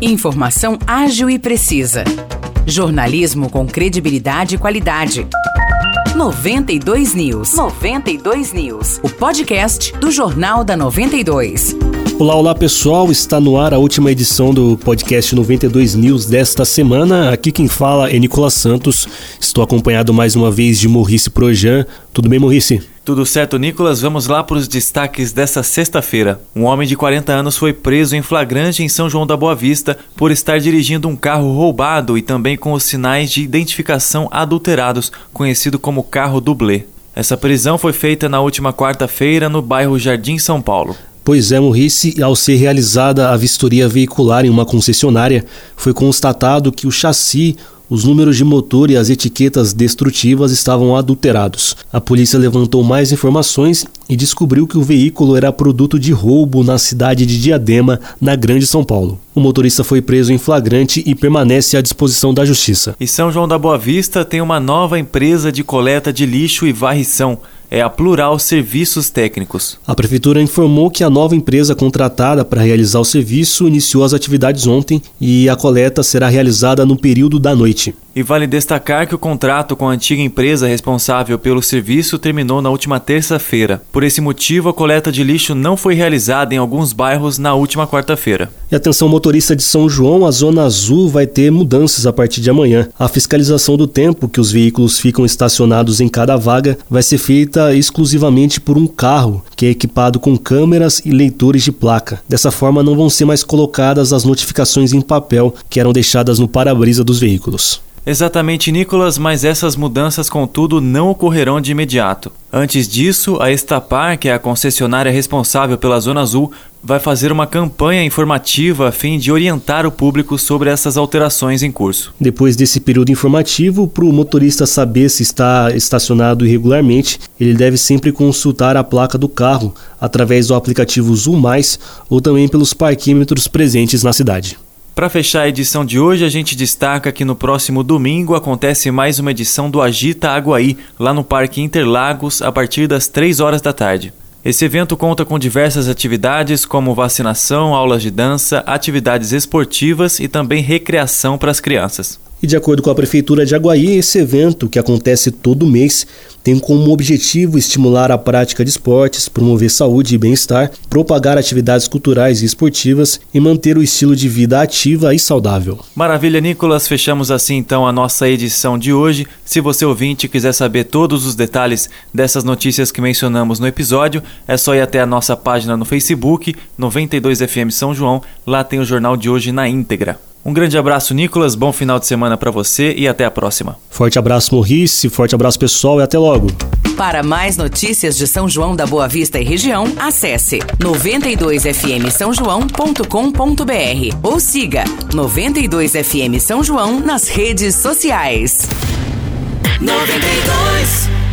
Informação ágil e precisa. Jornalismo com credibilidade e qualidade. 92 News. 92 News. O podcast do Jornal da 92. Olá, olá pessoal, está no ar a última edição do podcast 92 News desta semana. Aqui quem fala é Nicolas Santos. Estou acompanhado mais uma vez de Maurice Projan. Tudo bem, Maurice? Tudo certo, Nicolas? Vamos lá para os destaques desta sexta-feira. Um homem de 40 anos foi preso em flagrante em São João da Boa Vista por estar dirigindo um carro roubado e também com os sinais de identificação adulterados, conhecido como carro dublê. Essa prisão foi feita na última quarta-feira no bairro Jardim São Paulo. Pois é, Maurice, ao ser realizada a vistoria veicular em uma concessionária, foi constatado que o chassi, os números de motor e as etiquetas destrutivas estavam adulterados. A polícia levantou mais informações e descobriu que o veículo era produto de roubo na cidade de Diadema, na Grande São Paulo. O motorista foi preso em flagrante e permanece à disposição da justiça. E São João da Boa Vista tem uma nova empresa de coleta de lixo e varrição é a Plural Serviços Técnicos. A prefeitura informou que a nova empresa contratada para realizar o serviço iniciou as atividades ontem e a coleta será realizada no período da noite. E vale destacar que o contrato com a antiga empresa responsável pelo serviço terminou na última terça-feira. Por esse motivo, a coleta de lixo não foi realizada em alguns bairros na última quarta-feira. E atenção motorista de São João, a zona azul vai ter mudanças a partir de amanhã. A fiscalização do tempo que os veículos ficam estacionados em cada vaga vai ser feita exclusivamente por um carro que é equipado com câmeras e leitores de placa. Dessa forma, não vão ser mais colocadas as notificações em papel que eram deixadas no para-brisa dos veículos. Exatamente, Nicolas, mas essas mudanças, contudo, não ocorrerão de imediato. Antes disso, a Estapar, que é a concessionária responsável pela Zona Azul, vai fazer uma campanha informativa a fim de orientar o público sobre essas alterações em curso. Depois desse período informativo, para o motorista saber se está estacionado irregularmente, ele deve sempre consultar a placa do carro através do aplicativo Zoom ou também pelos parquímetros presentes na cidade. Para fechar a edição de hoje, a gente destaca que no próximo domingo acontece mais uma edição do Agita Aguaí, lá no Parque Interlagos, a partir das 3 horas da tarde. Esse evento conta com diversas atividades como vacinação, aulas de dança, atividades esportivas e também recreação para as crianças. E de acordo com a Prefeitura de Aguaí, esse evento, que acontece todo mês, tem como objetivo estimular a prática de esportes, promover saúde e bem-estar, propagar atividades culturais e esportivas e manter o estilo de vida ativa e saudável. Maravilha, Nicolas. Fechamos assim então a nossa edição de hoje. Se você ouvinte quiser saber todos os detalhes dessas notícias que mencionamos no episódio, é só ir até a nossa página no Facebook, 92FM São João. Lá tem o jornal de hoje na íntegra. Um grande abraço, Nicolas. Bom final de semana para você e até a próxima. Forte abraço, Morrice. Forte abraço, pessoal, e até logo. Para mais notícias de São João da Boa Vista e região, acesse 92fm São João.com.br ou siga 92fm São João nas redes sociais. 92